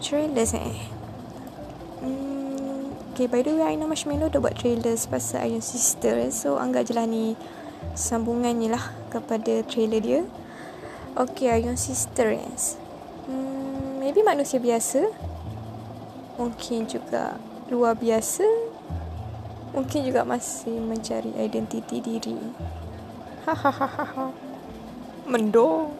trailers eh hmm, Okay, by the way, Aina Marshmallow dah buat trailers pasal Iron Sister. Eh. So, anggap je lah ni sambungannya lah kepada trailer dia. Okay, Iron Sister. Eh. Yes. Hmm, maybe manusia biasa. Mungkin juga luar biasa. Mungkin juga masih mencari identiti diri. Hahaha. Mendung